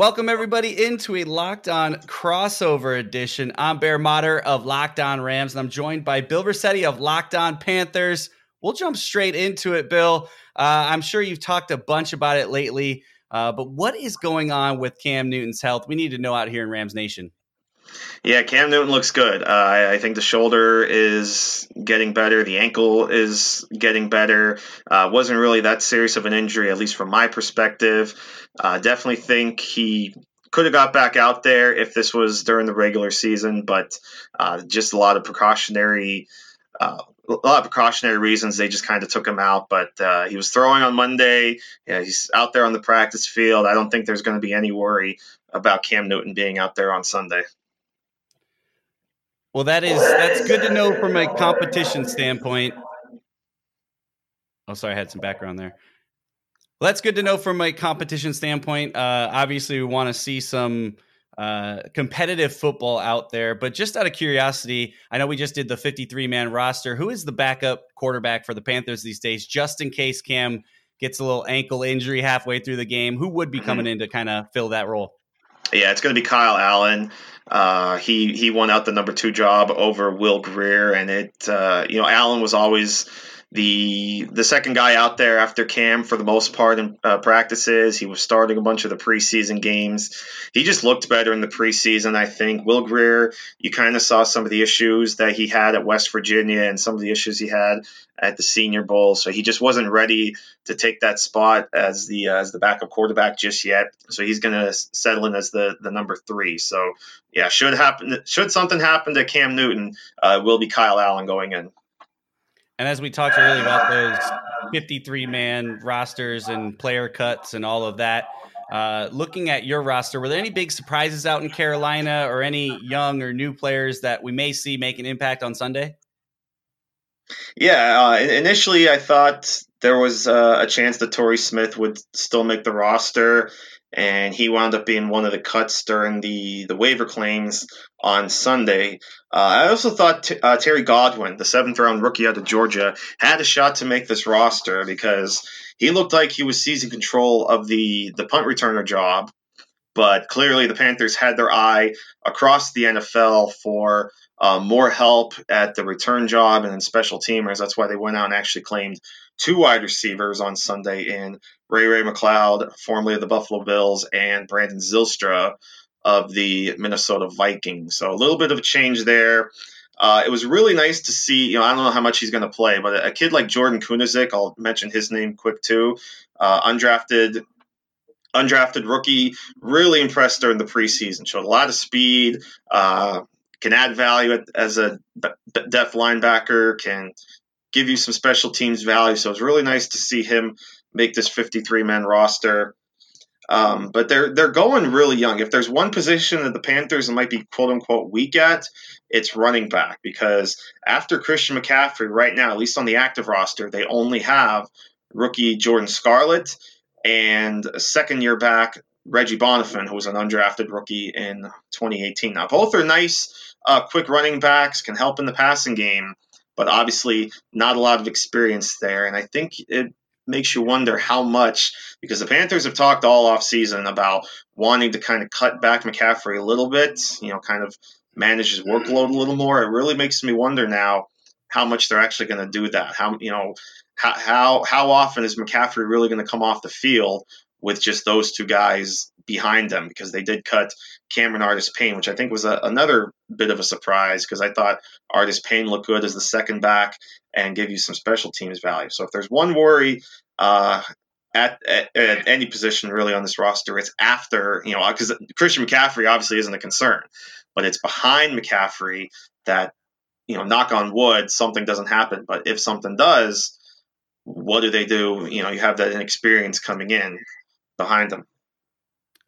Welcome everybody into a Locked On crossover edition. I'm Bear Mader of Locked On Rams, and I'm joined by Bill Riccette of Locked On Panthers. We'll jump straight into it, Bill. Uh, I'm sure you've talked a bunch about it lately, uh, but what is going on with Cam Newton's health? We need to know out here in Rams Nation. Yeah, Cam Newton looks good. Uh, I, think the shoulder is getting better. The ankle is getting better. Uh, wasn't really that serious of an injury, at least from my perspective. Uh, definitely think he could have got back out there if this was during the regular season, but uh, just a lot of precautionary. Uh, a lot of precautionary reasons they just kind of took him out, but uh, he was throwing on Monday. Yeah, he's out there on the practice field. I don't think there's going to be any worry about Cam Newton being out there on Sunday. Well, that is that's good to know from a competition standpoint. Oh, sorry, I had some background there. Well, that's good to know from a competition standpoint. Uh, obviously, we want to see some uh, competitive football out there. But just out of curiosity, I know we just did the 53 man roster. Who is the backup quarterback for the Panthers these days, just in case Cam gets a little ankle injury halfway through the game? Who would be mm-hmm. coming in to kind of fill that role? Yeah, it's going to be Kyle Allen. Uh, he he won out the number two job over Will Grier, and it uh, you know Allen was always the the second guy out there after Cam for the most part in uh, practices. He was starting a bunch of the preseason games. He just looked better in the preseason, I think. Will Grier, you kind of saw some of the issues that he had at West Virginia and some of the issues he had at the Senior Bowl. So he just wasn't ready to take that spot as the uh, as the backup quarterback just yet. So he's going to settle in as the the number three. So yeah, should happen should something happen to Cam Newton, uh, will be Kyle Allen going in. And as we talked earlier about those 53 man rosters and player cuts and all of that, uh, looking at your roster, were there any big surprises out in Carolina or any young or new players that we may see make an impact on Sunday? Yeah, uh, initially I thought there was uh, a chance that Torrey Smith would still make the roster and he wound up being one of the cuts during the, the waiver claims on Sunday. Uh, I also thought t- uh, Terry Godwin, the seventh round rookie out of Georgia, had a shot to make this roster because he looked like he was seizing control of the, the punt returner job. But clearly, the Panthers had their eye across the NFL for uh, more help at the return job and in special teamers. That's why they went out and actually claimed two wide receivers on Sunday in Ray Ray McCloud, formerly of the Buffalo Bills, and Brandon Zylstra of the Minnesota Vikings. So a little bit of a change there. Uh, it was really nice to see. You know, I don't know how much he's going to play, but a kid like Jordan Kunaszyk, I'll mention his name quick too. Uh, undrafted, undrafted rookie, really impressed during the preseason. Showed a lot of speed. Uh, can add value as a depth linebacker. Can give you some special teams value. So it's really nice to see him make this 53 man roster. Um, but they're they're going really young. If there's one position that the Panthers might be quote unquote weak at, it's running back because after Christian McCaffrey, right now, at least on the active roster, they only have rookie Jordan Scarlett and a second year back Reggie Bonnafon, who was an undrafted rookie in 2018. Now both are nice, uh, quick running backs, can help in the passing game but obviously not a lot of experience there. And I think it makes you wonder how much because the Panthers have talked all off season about wanting to kind of cut back McCaffrey a little bit, you know, kind of manage his workload a little more. It really makes me wonder now how much they're actually going to do that. How you know how how how often is McCaffrey really going to come off the field with just those two guys behind them because they did cut Cameron Artis Payne, which I think was a, another bit of a surprise because I thought Artis Payne looked good as the second back and give you some special teams value. So if there's one worry uh, at, at, at, any position really on this roster, it's after, you know, because Christian McCaffrey obviously isn't a concern, but it's behind McCaffrey that, you know, knock on wood, something doesn't happen. But if something does, what do they do? You know, you have that inexperience coming in behind them.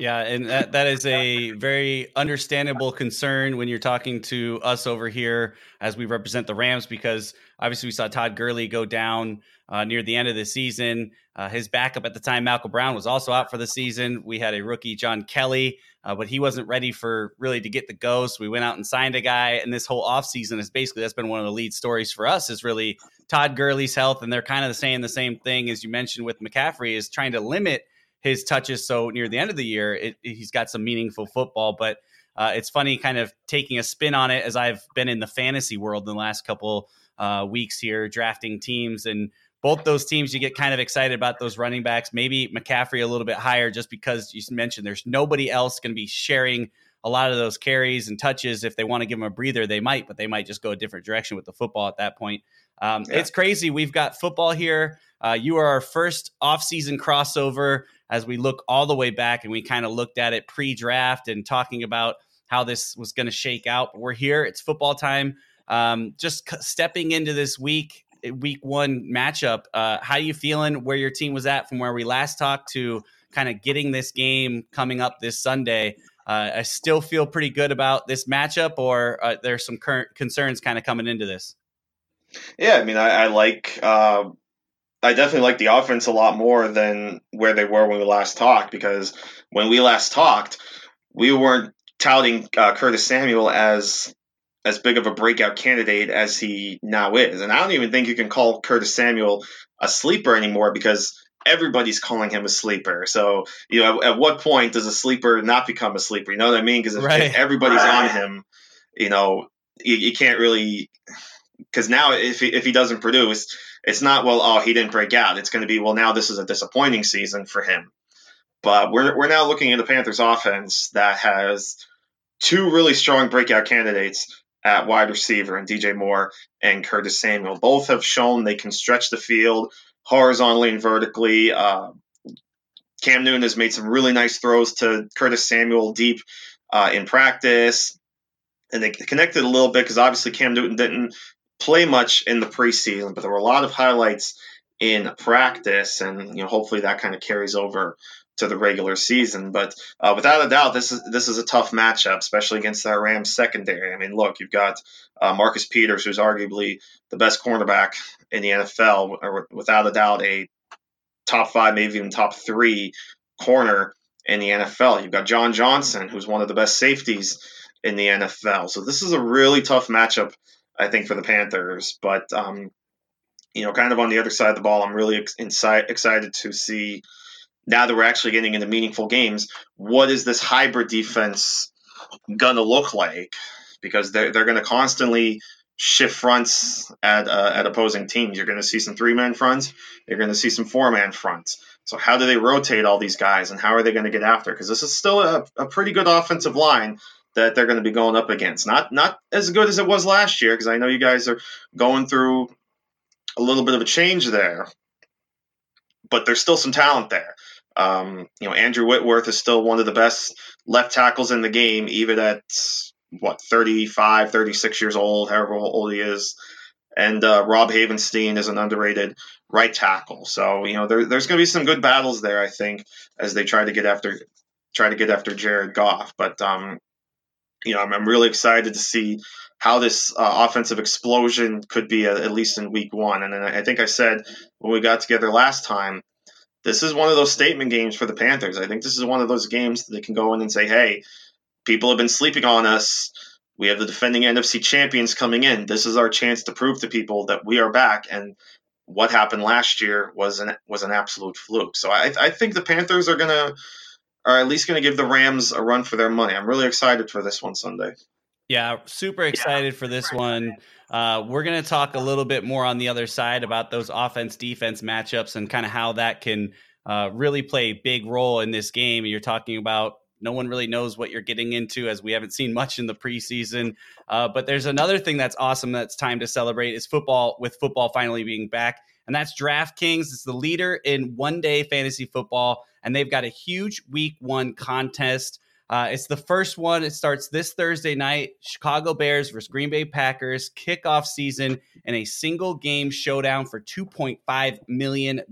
Yeah, and that, that is a very understandable concern when you're talking to us over here as we represent the Rams, because obviously we saw Todd Gurley go down uh, near the end of the season. Uh, his backup at the time, Malcolm Brown, was also out for the season. We had a rookie, John Kelly, uh, but he wasn't ready for really to get the go. So we went out and signed a guy. And this whole offseason is basically that's been one of the lead stories for us is really Todd Gurley's health. And they're kind of saying the same thing as you mentioned with McCaffrey is trying to limit his touches. So near the end of the year, it, he's got some meaningful football. But uh, it's funny kind of taking a spin on it as I've been in the fantasy world in the last couple uh, weeks here, drafting teams. And both those teams, you get kind of excited about those running backs. Maybe McCaffrey a little bit higher just because you mentioned there's nobody else going to be sharing a lot of those carries and touches. If they want to give him a breather, they might, but they might just go a different direction with the football at that point. Um, yeah. It's crazy. We've got football here. Uh, you are our first offseason crossover as we look all the way back and we kind of looked at it pre draft and talking about how this was going to shake out. But we're here. It's football time. Um, just c- stepping into this week, eh, week one matchup. Uh, how are you feeling where your team was at from where we last talked to kind of getting this game coming up this Sunday? Uh, I still feel pretty good about this matchup, or uh, there's some current concerns kind of coming into this. Yeah, I mean, I, I like uh, I definitely like the offense a lot more than where they were when we last talked because when we last talked, we weren't touting uh, Curtis Samuel as as big of a breakout candidate as he now is. And I don't even think you can call Curtis Samuel a sleeper anymore because everybody's calling him a sleeper. So, you know, at, at what point does a sleeper not become a sleeper? You know what I mean? Because if, right. if, everybody's right. on him, you know, you, you can't really because now if he, if he doesn't produce, it's not well, oh, he didn't break out. It's going to be well, now this is a disappointing season for him. But we're we're now looking at the Panthers offense that has two really strong breakout candidates at wide receiver and DJ Moore and Curtis Samuel. Both have shown they can stretch the field horizontally and vertically. Uh, Cam Newton has made some really nice throws to Curtis Samuel deep uh, in practice and they connected a little bit because obviously Cam Newton didn't play much in the preseason, but there were a lot of highlights in practice, and you know hopefully that kind of carries over to the regular season. But uh, without a doubt, this is this is a tough matchup, especially against the Rams secondary. I mean, look, you've got uh, Marcus Peters, who's arguably the best cornerback in the NFL, or without a doubt a top five, maybe even top three corner in the NFL. You've got John Johnson, who's one of the best safeties in the NFL. So this is a really tough matchup I think, for the Panthers. But, um, you know, kind of on the other side of the ball, I'm really ex- excited to see now that we're actually getting into meaningful games, what is this hybrid defense going to look like? Because they're, they're going to constantly shift fronts at, uh, at opposing teams. You're going to see some three man fronts, you're going to see some four man fronts. So, how do they rotate all these guys and how are they going to get after? Because this is still a, a pretty good offensive line that they're going to be going up against. Not not as good as it was last year because I know you guys are going through a little bit of a change there, but there's still some talent there. Um, you know, Andrew Whitworth is still one of the best left tackles in the game, even at what 35, 36 years old, however old he is. And uh, Rob Havenstein is an underrated right tackle. So you know, there, there's going to be some good battles there, I think, as they try to get after try to get after Jared Goff. But um, you know, I'm, I'm really excited to see how this uh, offensive explosion could be at, at, least in week one. And I think I said when we got together last time, this is one of those statement games for the Panthers. I think this is one of those games that they can go in and say, hey, people have been sleeping on us. We have the defending NFC champions coming in. This is our chance to prove to people that we are back. And what happened last year was an was an absolute fluke. So I, I think the Panthers are gonna are at least to give the Rams a run for their money. I'm really excited for this one Sunday. Yeah, super excited yeah. for this one. Uh, we're going to talk a little bit more on the other side about those offense defense matchups and kind of how that can uh, really play a big role in this game. You're talking about no one really knows what you're getting into as we haven't seen much in the preseason. Uh, but there's another thing that's awesome that's time to celebrate is football, with football finally being back. And that's DraftKings. It's the leader in one day fantasy football and they've got a huge week one contest. Uh, it's the first one. It starts this Thursday night. Chicago Bears versus Green Bay Packers kickoff season and a single game showdown for $2.5 million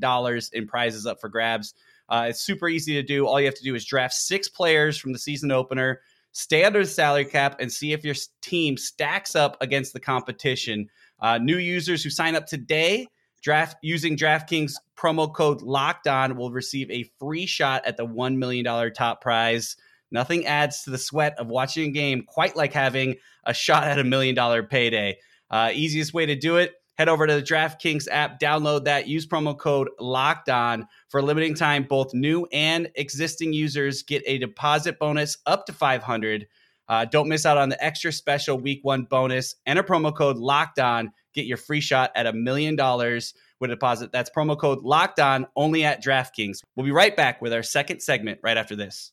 in prizes up for grabs. Uh, it's super easy to do. All you have to do is draft six players from the season opener, stay under the salary cap, and see if your team stacks up against the competition. Uh, new users who sign up today draft using DraftKings promo code Locked On will receive a free shot at the one million dollar top prize. Nothing adds to the sweat of watching a game quite like having a shot at a million dollar payday. Uh, easiest way to do it head over to the DraftKings app, download that, use promo code locked on for a limiting time. Both new and existing users get a deposit bonus up to 500. Uh, don't miss out on the extra special week one bonus. Enter promo code locked on, get your free shot at a million dollars with a deposit. That's promo code locked on only at DraftKings. We'll be right back with our second segment right after this.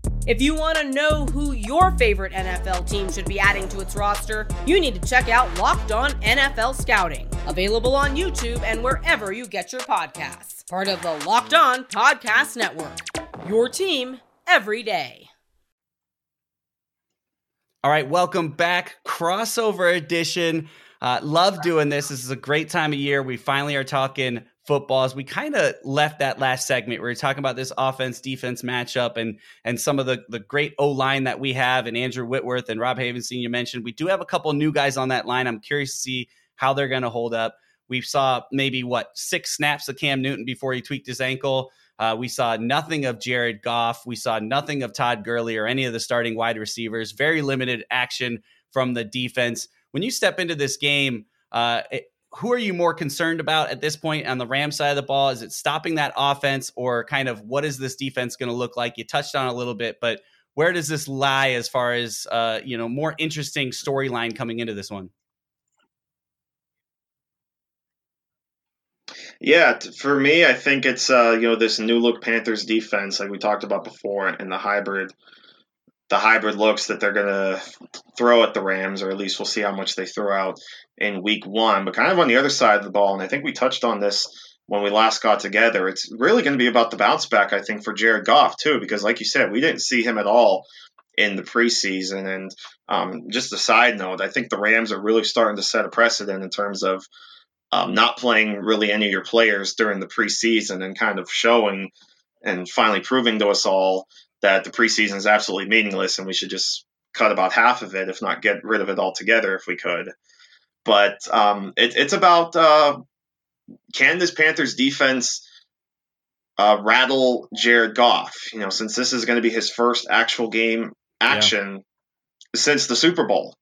If you want to know who your favorite NFL team should be adding to its roster, you need to check out Locked On NFL Scouting, available on YouTube and wherever you get your podcasts. Part of the Locked On Podcast Network. Your team every day. All right, welcome back. Crossover edition. Uh, love doing this. This is a great time of year. We finally are talking footballs. We kind of left that last segment. We were talking about this offense defense matchup and and some of the the great O line that we have and Andrew Whitworth and Rob Havenstein. You mentioned we do have a couple new guys on that line. I'm curious to see how they're going to hold up. We saw maybe what six snaps of Cam Newton before he tweaked his ankle. Uh, we saw nothing of Jared Goff. We saw nothing of Todd Gurley or any of the starting wide receivers. Very limited action from the defense. When you step into this game, uh, it, who are you more concerned about at this point on the Ram side of the ball? Is it stopping that offense or kind of what is this defense going to look like? You touched on a little bit, but where does this lie as far as uh, you know more interesting storyline coming into this one? Yeah, for me, I think it's uh, you know this new look Panthers defense, like we talked about before, and the hybrid the hybrid looks that they're going to throw at the Rams, or at least we'll see how much they throw out in week one. But kind of on the other side of the ball, and I think we touched on this when we last got together, it's really going to be about the bounce back, I think, for Jared Goff, too, because like you said, we didn't see him at all in the preseason. And um, just a side note, I think the Rams are really starting to set a precedent in terms of um, not playing really any of your players during the preseason and kind of showing and finally proving to us all that the preseason is absolutely meaningless and we should just cut about half of it, if not get rid of it altogether if we could. But um, it, it's about uh, can this Panthers defense uh, rattle Jared Goff? You know, since this is going to be his first actual game action yeah. since the Super Bowl.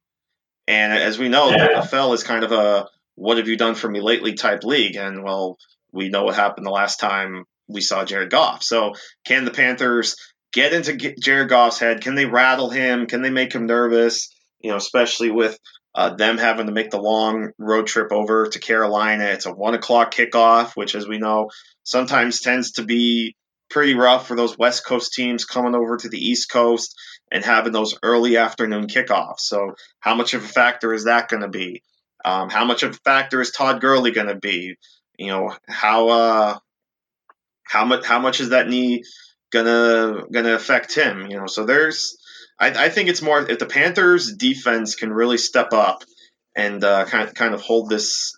And as we know, yeah. the NFL is kind of a what have you done for me lately type league. And well, we know what happened the last time we saw Jared Goff. So can the Panthers get into Jared Goff's head? Can they rattle him? Can they make him nervous? You know, especially with uh, them having to make the long road trip over to Carolina. It's a one o'clock kickoff, which, as we know, sometimes tends to be pretty rough for those West Coast teams coming over to the East Coast and having those early afternoon kickoffs. So, how much of a factor is that going to be? Um, how much of a factor is Todd Gurley going to be? You know, how uh, how much how much is that knee gonna gonna affect him. You know, so there's I, I think it's more if the Panthers defense can really step up and uh, kind of, kind of hold this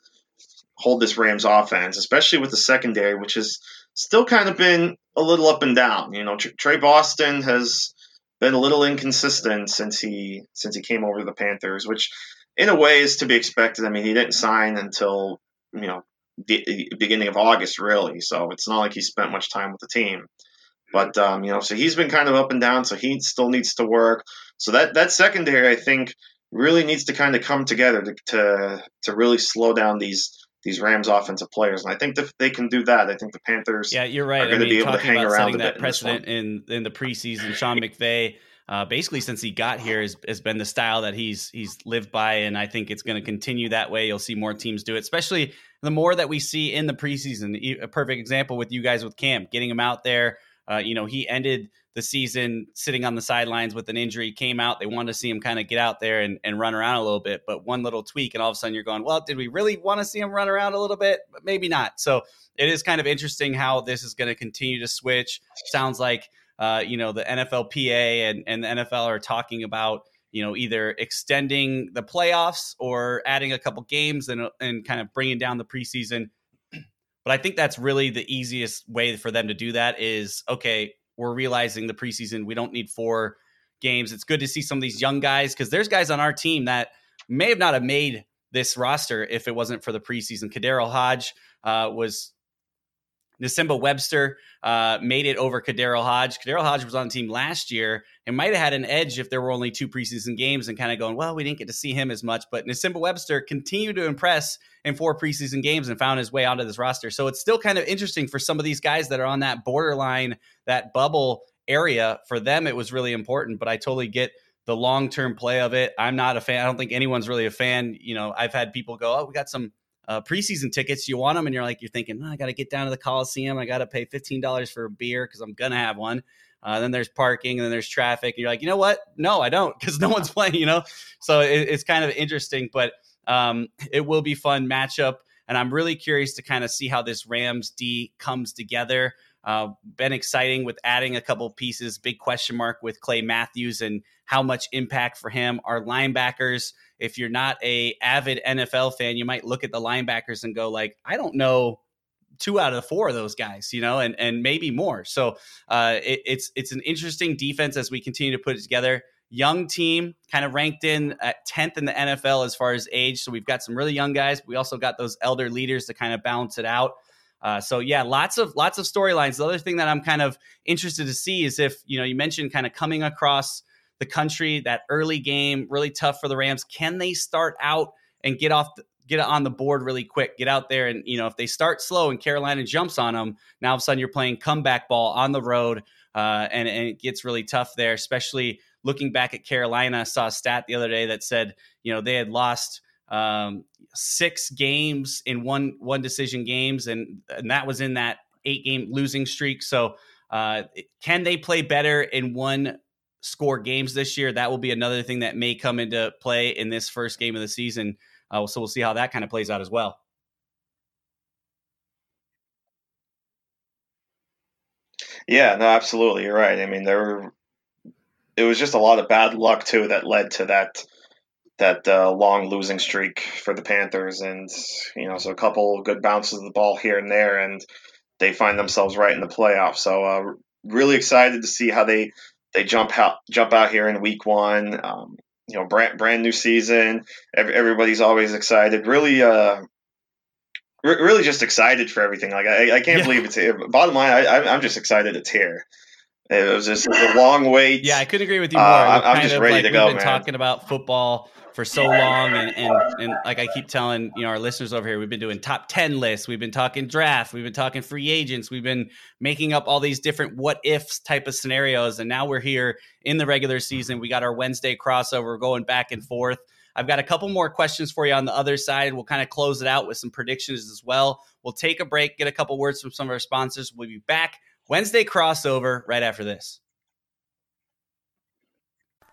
hold this Rams offense, especially with the secondary, which has still kind of been a little up and down. You know, Tre Boston has been a little inconsistent since he since he came over to the Panthers, which in a way is to be expected. I mean, he didn't sign until you know the beginning of August, really, so it's not like he spent much time with the team. But um, you know, so he's been kind of up and down, so he still needs to work. So that that secondary, I think, really needs to kind of come together to to, to really slow down these these Rams offensive players, and I think that they can do that. I think the Panthers, yeah, you're right. Are going to be able to hang around that precedent in, in, in the preseason. Sean McVay, uh, basically since he got here, has, has been the style that he's he's lived by, and I think it's going to continue that way. You'll see more teams do it, especially the more that we see in the preseason. A perfect example with you guys with Cam, getting him out there uh, you know, he ended the season sitting on the sidelines with an injury, came out. They wanted to see him kind of get out there and, and run around a little bit. But one little tweak, and all of a sudden you're going, well, did we really want to see him run around a little bit? Maybe not. So it is kind of interesting how this is going to continue to switch. Sounds like, uh, you know, the NFLPA and, and the NFL are talking about, you know, either extending the playoffs or adding a couple games and, and kind of bringing down the preseason. But I think that's really the easiest way for them to do that is okay, we're realizing the preseason we don't need four games. It's good to see some of these young guys because there's guys on our team that may have not have made this roster if it wasn't for the preseason. KhaDarel Hodge uh, was Nsimba Webster uh, made it over KhaDarel Hodge. KhaDarel Hodge was on the team last year and might have had an edge if there were only two preseason games and kind of going, well, we didn't get to see him as much. But Nsimba Webster continued to impress in four preseason games and found his way onto this roster. So it's still kind of interesting for some of these guys that are on that borderline, that bubble area. For them, it was really important. But I totally get the long term play of it. I'm not a fan. I don't think anyone's really a fan. You know, I've had people go, oh, we got some uh, preseason tickets. You want them, and you're like, you're thinking, oh, I got to get down to the Coliseum. I got to pay fifteen dollars for a beer because I'm gonna have one. Uh, then there's parking, and then there's traffic. And you're like, you know what? No, I don't, because no one's playing. You know, so it, it's kind of interesting, but um, it will be fun matchup. And I'm really curious to kind of see how this Rams D comes together. Uh, been exciting with adding a couple pieces. Big question mark with Clay Matthews and how much impact for him. Our linebackers if you're not a avid NFL fan, you might look at the linebackers and go like, I don't know two out of the four of those guys, you know, and and maybe more. So uh, it, it's it's an interesting defense as we continue to put it together. Young team, kind of ranked in at tenth in the NFL as far as age. So we've got some really young guys. we also got those elder leaders to kind of balance it out. Uh, so yeah, lots of lots of storylines. The other thing that I'm kind of interested to see is if you know you mentioned kind of coming across the country. That early game really tough for the Rams. Can they start out and get off? The, get on the board really quick. Get out there and you know if they start slow and Carolina jumps on them, now all of a sudden you're playing comeback ball on the road, uh, and and it gets really tough there. Especially looking back at Carolina, I saw a stat the other day that said you know they had lost. Um, six games in one one decision games, and and that was in that eight game losing streak. So, uh, can they play better in one score games this year. That will be another thing that may come into play in this first game of the season. Uh, so we'll see how that kind of plays out as well. Yeah, no, absolutely. You're right. I mean, there were, it was just a lot of bad luck too that led to that that uh, long losing streak for the Panthers, and you know, so a couple good bounces of the ball here and there, and they find themselves right in the playoffs. So, uh, really excited to see how they they jump out jump out here in week one. Um, you know, brand brand new season. Every, everybody's always excited. Really, uh, re- really just excited for everything. Like I, I can't yeah. believe it's here. Bottom line, I, I'm just excited it's here. It was just a long wait. Yeah, I couldn't agree with you more. Uh, I'm just ready like, to go. We've been man. talking about football for so long and, and and like I keep telling you know our listeners over here we've been doing top 10 lists we've been talking draft we've been talking free agents we've been making up all these different what ifs type of scenarios and now we're here in the regular season. We got our Wednesday crossover going back and forth. I've got a couple more questions for you on the other side. We'll kind of close it out with some predictions as well. We'll take a break get a couple words from some of our sponsors. We'll be back. Wednesday crossover right after this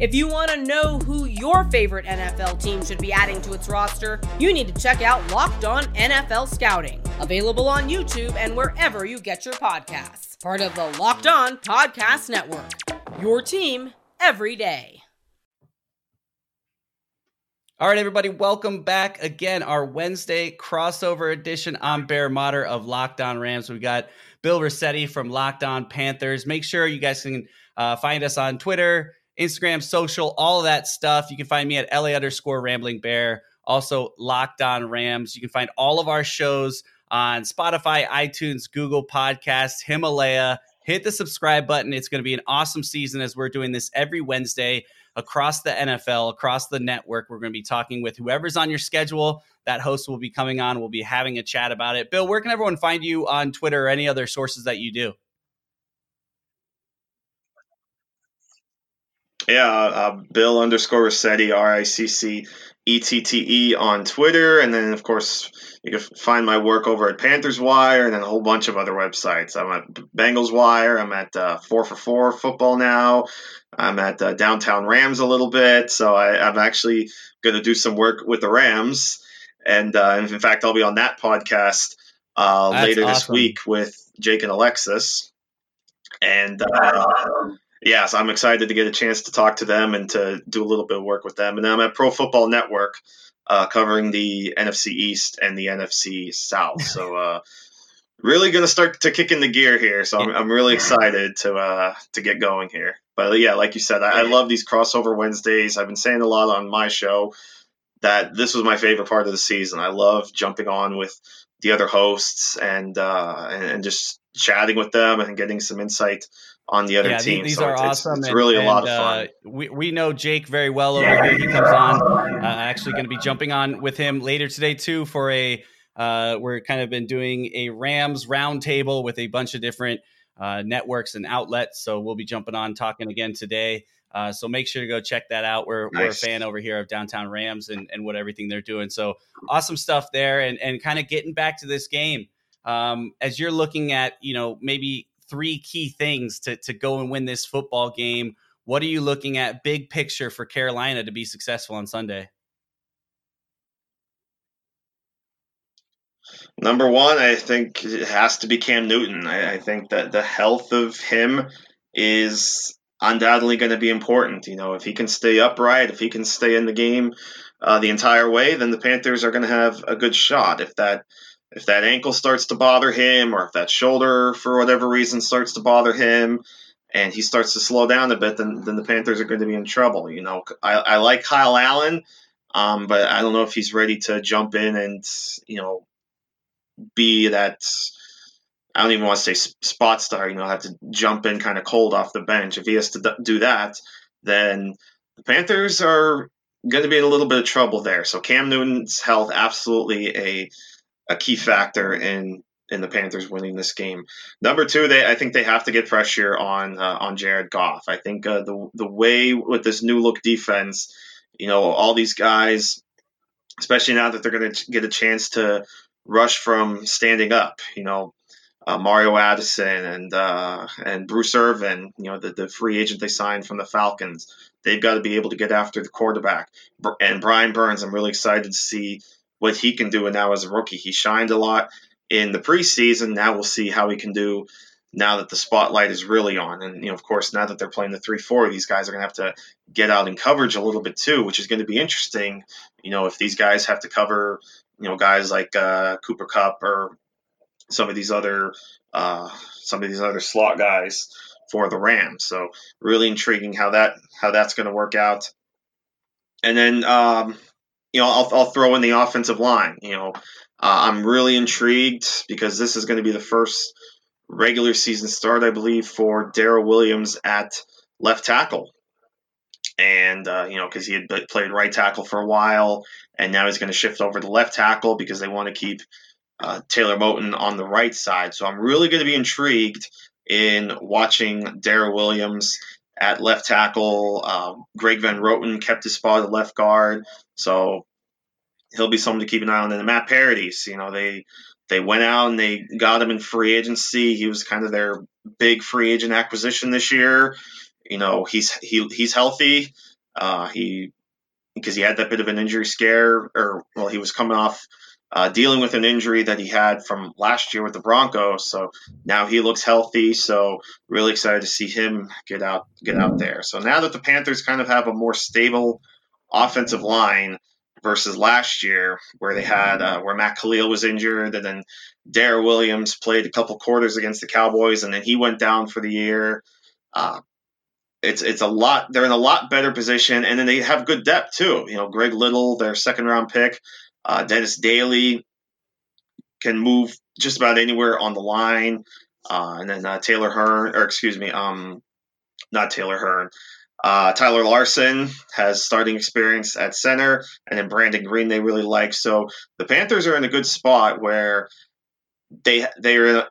If you want to know who your favorite NFL team should be adding to its roster, you need to check out Locked On NFL Scouting, available on YouTube and wherever you get your podcasts. Part of the Locked On Podcast Network. Your team every day. All right, everybody, welcome back again. Our Wednesday crossover edition. I'm Bear Mader of Locked On Rams. We got Bill Riccette from Locked On Panthers. Make sure you guys can uh, find us on Twitter, Instagram, social, all that stuff. You can find me at LA underscore rambling bear. Also, Locked On Rams. You can find all of our shows on Spotify, iTunes, Google Podcasts, Himalaya, hit the subscribe button. It's going to be an awesome season as we're doing this every Wednesday across the NFL, across the network. We're going to be talking with whoever's on your schedule. That host will be coming on. We'll be having a chat about it. Bill, where can everyone find you on Twitter or any other sources that you do? Yeah, uh, Bill underscore Riccette, R I C C E T T E on Twitter. And then, of course, you can find my work over at Panthers Wire and then a whole bunch of other websites. I'm at Bengals Wire. I'm at uh, 4 for 4 Football now. I'm at uh, Downtown Rams a little bit. So I, I'm actually going to do some work with the Rams. And uh, in fact, I'll be on that podcast uh, later awesome. this week with Jake and Alexis. And uh, yeah, so I'm excited to get a chance to talk to them and to do a little bit of work with them. And I'm at Pro Football Network, uh, covering the NFC East and the NFC South. So uh, really going to start to kick in the gear here. So I'm, I'm really excited to uh, to get going here. But yeah, like you said, I, I love these crossover Wednesdays. I've been saying a lot on my show that this was my favorite part of the season. I love jumping on with the other hosts and uh, and just chatting with them and getting some insight on the other yeah, team. These so are it's, awesome. It's, it's really and, a lot of fun. Uh, we, we know Jake very well over here. He comes on. Uh, actually, going to be jumping on with him later today too for a. Uh, we're kind of been doing a Rams roundtable with a bunch of different uh, networks and outlets. So we'll be jumping on talking again today. Uh, so make sure to go check that out. We're, nice. we're a fan over here of Downtown Rams and, and what everything they're doing. So awesome stuff there, and and kind of getting back to this game. Um, as you're looking at, you know, maybe three key things to, to go and win this football game. What are you looking at big picture for Carolina to be successful on Sunday? Number one, I think it has to be Cam Newton. I, I think that the health of him is undoubtedly going to be important. You know, if he can stay upright, if he can stay in the game uh, the entire way, then the Panthers are going to have a good shot. If that if that ankle starts to bother him or if that shoulder for whatever reason starts to bother him and he starts to slow down a bit then, then the panthers are going to be in trouble. You know i, I like kyle allen um, but i don't know if he's ready to jump in and you know be that i don't even want to say spot star you know have to jump in kind of cold off the bench. If he has to do that then the panthers are going to be in a little bit of trouble there. So cam newton's health absolutely a a key factor in in the Panthers winning this game. Number two, they I think they have to get pressure on uh, on Jared Goff. I think uh, the the way with this new look defense, you know, all these guys, especially now that they're going to get a chance to rush from standing up, you know. Uh, Mario Addison and uh, and Bruce Irvin, you know the, the free agent they signed from the Falcons, they've got to be able to get after the quarterback. And Brian Burns, I'm really excited to see what he can do now as a rookie. He shined a lot in the preseason. Now we'll see how he can do now that the spotlight is really on. And, you know, of course, now that they're playing the 3 4, these guys are going to have to get out in coverage a little bit too, which is going to be interesting. You know, if these guys have to cover, you know, guys like uh, Cooper Kupp or some of these other, uh, some of these other slot guys for the Rams. So really intriguing how that how that's going to work out. And then um, you know, I'll, I'll throw in the offensive line. You know, uh, I'm really intrigued because this is going to be the first regular season start, I believe, for Daryl Williams at left tackle. And, uh, you know, because he had played right tackle for a while, and now he's going to shift over to left tackle because they want to keep uh, Taylor Moton on the right side. So I'm really going to be intrigued in watching Daryl Williams at left tackle. Um, Greg Van Roten kept his spot at left guard, so he'll be someone to keep an eye on. And the Matt Paradis, you know, they they went out and they got him in free agency. He was kind of their big free agent acquisition this year. You know, he's he he's healthy. Uh, he because he had that bit of an injury scare, or well, he was coming off uh, dealing with an injury that he had from last year with the Broncos. So now he looks healthy. So really excited to see him get out get out there. So now that the Panthers kind of have a more stable offensive line versus last year, where they had uh, where Matt Kalil was injured, and then Daryl Williams played a couple quarters against the Cowboys, and then he went down for the year. Uh, it's it's a lot. They're in a lot better position, and then they have good depth too. You know, Greg Little, their second round pick, uh, Dennis Daley can move just about anywhere on the line. Uh, and then uh, Taylor Hearn, or excuse me, um, not Taylor Hearn. Uh, Tyler Larsen has starting experience at center, and then Brandon Green they really like. So the Panthers are in a good spot where they they are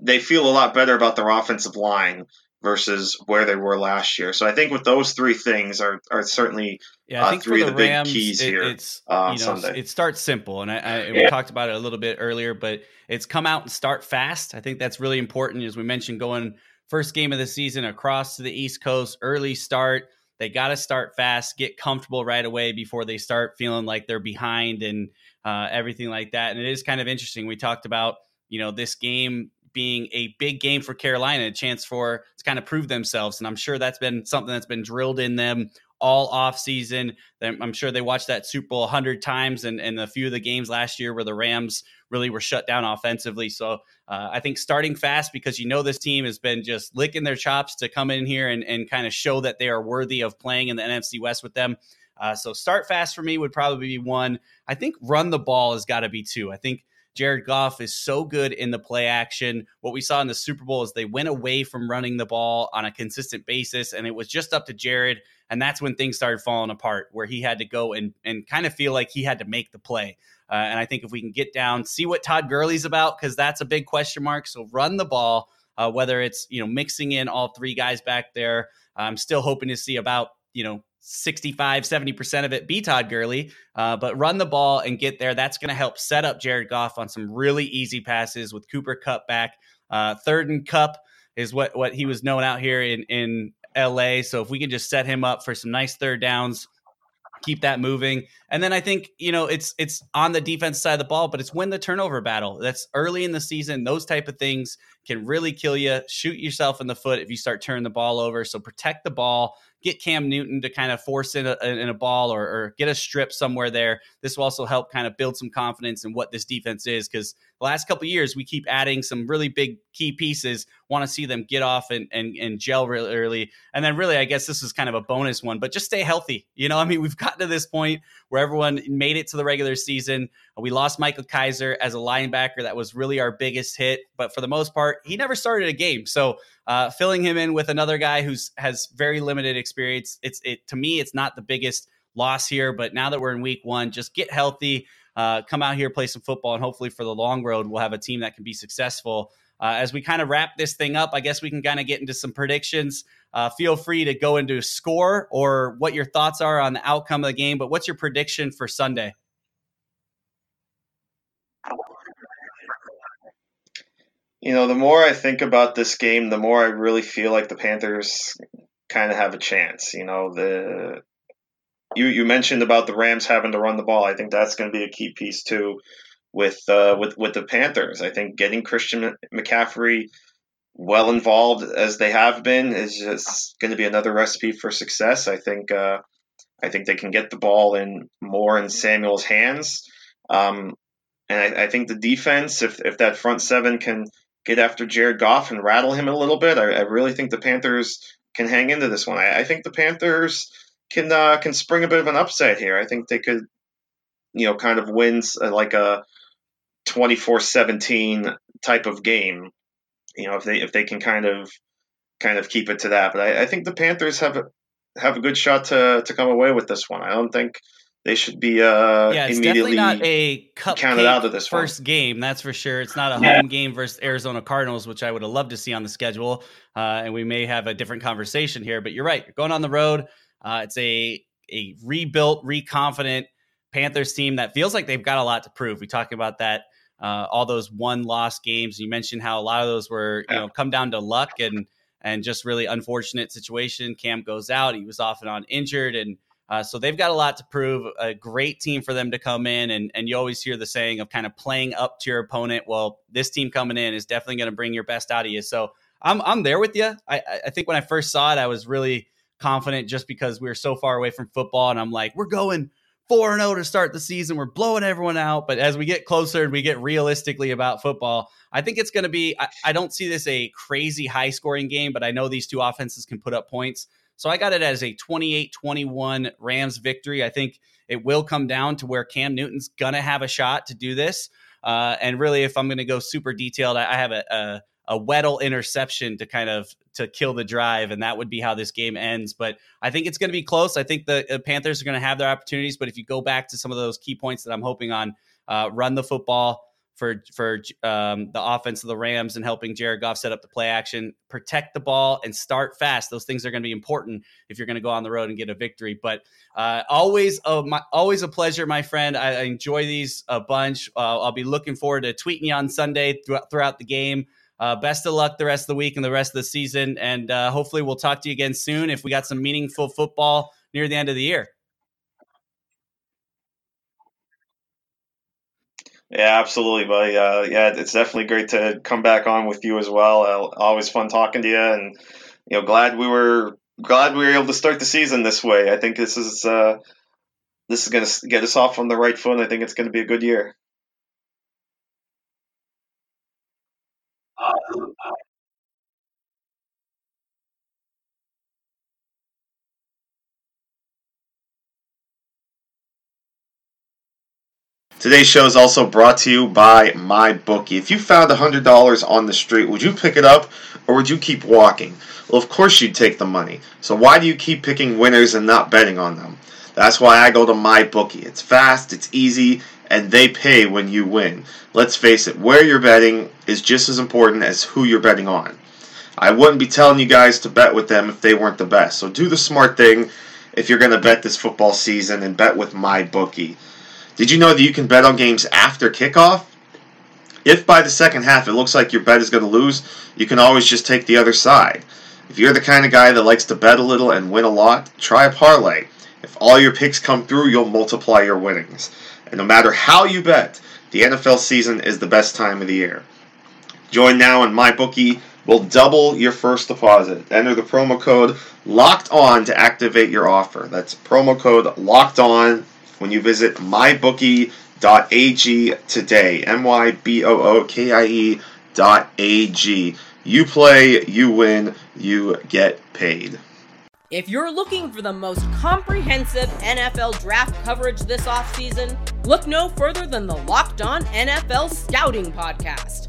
they feel a lot better about their offensive line versus where they were last year. So I think with those three things are are certainly yeah, I uh, think uh, three of the, the Rams, big keys it, here. It's uh, you know Sunday. it starts simple, and I, I Yeah. we talked about it a little bit earlier, but it's come out and start fast. I think that's really important, as we mentioned, going first game of the season across to the East Coast, early start. They got to start fast, get comfortable right away before they start feeling like they're behind and uh, everything like that. And it is kind of interesting. We talked about you know this game being a big game for Carolina, a chance for to kind of prove themselves. And I'm sure that's been something that's been drilled in them all off season. I'm sure they watched that Super Bowl a hundred times and, and a few of the games last year where the Rams really were shut down offensively. So uh, I think starting fast because you know this team has been just licking their chops to come in here and, and kind of show that they are worthy of playing in the NFC West with them. Uh, so start fast for me would probably be one. I think run the ball has got to be two. I think Jared Goff is so good in the play action. What we saw in the Super Bowl is they went away from running the ball on a consistent basis, and it was just up to Jared. And that's when things started falling apart, where he had to go and and kind of feel like he had to make the play. Uh, and I think if we can get down, see what Todd Gurley's about, because that's a big question mark. So run the ball, uh, whether it's you know mixing in all three guys back there. I'm still hoping to see about you know 65, 70% of it be Todd Gurley, uh, but run the ball and get there. That's going to help set up Jared Goff on some really easy passes with Cooper Kupp back. Uh, third and Kupp is what, what he was known out here in, in LA. So if we can just set him up for some nice third downs, keep that moving. And then I think, you know, it's it's on the defense side of the ball, but it's win the turnover battle. That's early in the season. Those type of things can really kill you. Shoot yourself in the foot if you start turning the ball over. So protect the ball get Cam Newton to kind of force in a, in a ball or, or, get a strip somewhere there. This will also help kind of build some confidence in what this defense is because last couple years we keep adding some really big key pieces. Want to see them get off and, and, and gel really early. And then really, I guess this is kind of a bonus one, but just stay healthy. You know, I mean, we've gotten to this point where everyone made it to the regular season. We lost Micah Kiser as a linebacker. That was really our biggest hit. But for the most part, he never started a game. So uh, filling him in with another guy who's has very limited experience, it's it to me, it's not the biggest loss here. But now that we're in week one, just get healthy, uh, come out here, play some football, and hopefully for the long road, we'll have a team that can be successful. Uh, as we kind of wrap this thing up, I guess we can kind of get into some predictions. Uh, feel free to go into score or what your thoughts are on the outcome of the game. But what's your prediction for Sunday? You know, the more I think about this game, the more I really feel like the Panthers kind of have a chance. You know, the you you mentioned about the Rams having to run the ball. I think that's going to be a key piece too with uh, with with the Panthers. I think getting Christian McCaffrey well involved as they have been is just going to be another recipe for success. I think uh, I think they can get the ball in more in Samuel's hands. Um, and I, I, think the defense, if, if that front seven can get after Jared Goff and rattle him a little bit. I, I really think the Panthers can hang into this one. I, I think the Panthers can uh, can spring a bit of an upset here. I think they could, you know, kind of wins uh, like a 24-17 type of game. You know, if they if they can kind of kind of keep it to that. But I, I think the Panthers have have a good shot to to come away with this one. I don't think they should be uh yeah, it's immediately definitely not a counted out of this first one. game. That's for sure. It's not a home game versus Arizona Cardinals, which I would have loved to see on the schedule. Uh, and we may have a different conversation here. But you're right. You're going on the road. Uh, it's a a rebuilt, reconfident Panthers team that feels like they've got a lot to prove. We talked about that. Uh, all those one loss games. You mentioned how a lot of those were, you know, come down to luck and and just really unfortunate situation. Cam goes out. He was off and on injured and uh, so they've got a lot to prove. A great team for them to come in, and and you always hear the saying of kind of playing up to your opponent. Well, this team coming in is definitely going to bring your best out of you. So I'm I'm there with you. I I think when I first saw it, I was really confident just because we were so far away from football, and I'm like, we're going four and zero oh to start the season. We're blowing everyone out. But as we get closer and we get realistically about football, I think it's going to be. I, I don't see this a crazy high scoring game, but I know these two offenses can put up points. So I got it as a 28 21 Rams victory. I think it will come down to where Cam Newton's going to have a shot to do this. Uh, and really, if I'm going to go super detailed, I have a, a, a Weddle interception to kind of to kill the drive, and that would be how this game ends. But I think it's going to be close. I think the uh, Panthers are going to have their opportunities. But if you go back to some of those key points that I'm hoping on, uh, run the football for for um, the offense of the Rams and helping Jared Goff set up the play action, protect the ball, and start fast. Those things are going to be important if you're going to go on the road and get a victory. But uh, always, a, my, always a pleasure, my friend. I, I enjoy these a bunch. Uh, I'll be looking forward to tweeting you on Sunday throughout, throughout the game. Uh, best of luck the rest of the week and the rest of the season, and uh, hopefully we'll talk to you again soon if we got some meaningful football near the end of the year. Yeah, absolutely, buddy. Uh, yeah, it's definitely great to come back on with you as well. Uh, always fun talking to you, and you know, glad we were glad we were able to start the season this way. I think this is uh, this is going to get us off on the right foot. I think it's going to be a good year. Today's show is also brought to you by MyBookie. If you found $100 on the street, would you pick it up or would you keep walking? Well, of course you'd take the money. So why do you keep picking winners and not betting on them? That's why I go to MyBookie. It's fast, it's easy, and they pay when you win. Let's face it, where you're betting is just as important as who you're betting on. I wouldn't be telling you guys to bet with them if they weren't the best. So do the smart thing if you're going to bet this football season and bet with MyBookie. Did you know that you can bet on games after kickoff? If by the second half it looks like your bet is going to lose, you can always just take the other side. If you're the kind of guy that likes to bet a little and win a lot, try a parlay. If all your picks come through, you'll multiply your winnings. And no matter how you bet, the NFL season is the best time of the year. Join now and MyBookie will double your first deposit. Enter the promo code LOCKED ON to activate your offer. That's promo code LOCKED ON when you visit mybookie.ag today. M Y B O O K I E dot A G. You play, you win, you get paid. If you're looking for the most comprehensive NFL draft coverage this offseason, look no further than the Locked On NFL Scouting Podcast.